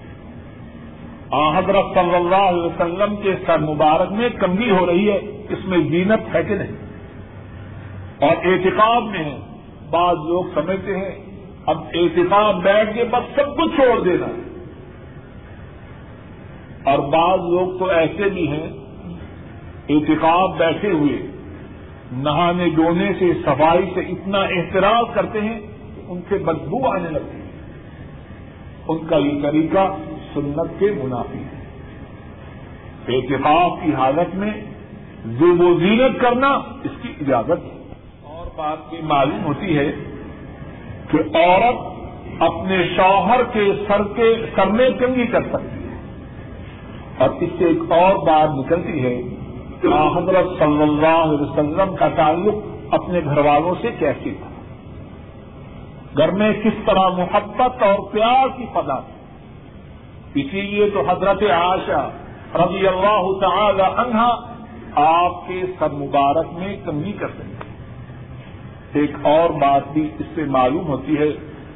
حضرت صلی اللہ علیہ وسلم کے سر مبارک میں کمی ہو رہی ہے، اس میں زینت ہے کہ نہیں؟ اور احتکاب میں ہے، بعض لوگ سمجھتے ہیں، اب احتکاب بیٹھ کے بس سب کچھ چھوڑ دینا۔ اور بعض لوگ تو ایسے بھی ہیں احتکاب بیٹھے ہوئے، نہانے دھونے سے، صفائی سے اتنا احتراج کرتے ہیں ان سے بدبو آنے لگتی ہے۔ ان کا یہ طریقہ سنت کے منافی ہے۔ احتفاق کی حالت میں زیب و زینت کرنا اس کی اجازت ہے۔ اور بات کی معلوم ہوتی ہے کہ عورت اپنے شوہر کے سر کے سر میں کنگی کر سکتی ہے۔ اور اس سے ایک اور بات نکلتی ہے کہ حضرت صلی اللہ علیہ وسلم کا تعلق اپنے گھر والوں سے کیسی تھا؟ گھر میں کس طرح محبت اور پیار کی فضا تھی۔ اسی لیے تو حضرت عائشہ رضی اللہ تعالی عنہا آپ کے سر مبارک میں کنگی کرتے ہیں۔ ایک اور بات بھی اس سے معلوم ہوتی ہے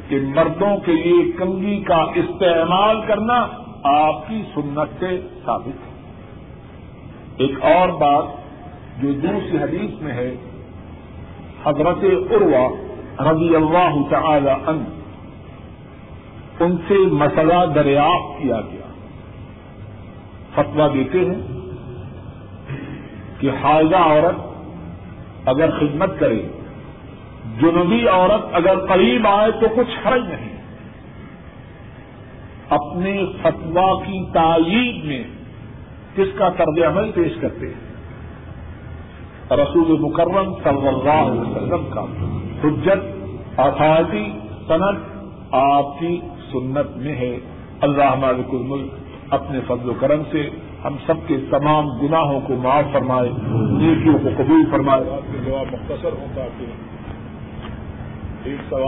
کہ مردوں کے لیے کنگھی کا استعمال کرنا آپ کی سنت سے ثابت ہے۔ ایک اور بات جو دوسری حدیث میں ہے، حضرت عروا رضی اللہ تعالی عنہ، ان سے مسئلہ دریافت کیا گیا۔ فتوا دیتے ہیں کہ حاضہ عورت اگر خدمت کرے، جنوبی عورت اگر قریب آئے تو کچھ حرج نہیں۔ اپنے فتوا کی تائید میں کس کا طرز عمل پیش کرتے ہیں؟ رسول مکرم صلی اللہ علیہ وسلم کا حجت اتھارٹی صنعت آپ کی سنت میں ہے۔ اللہ مالک الملک اپنے فضل و کرم سے ہم سب کے تمام گناہوں کو معاف فرمائے، نیکیوں کو قبول فرمائے۔ جواب مختصر ہوتا ہے ایک سوال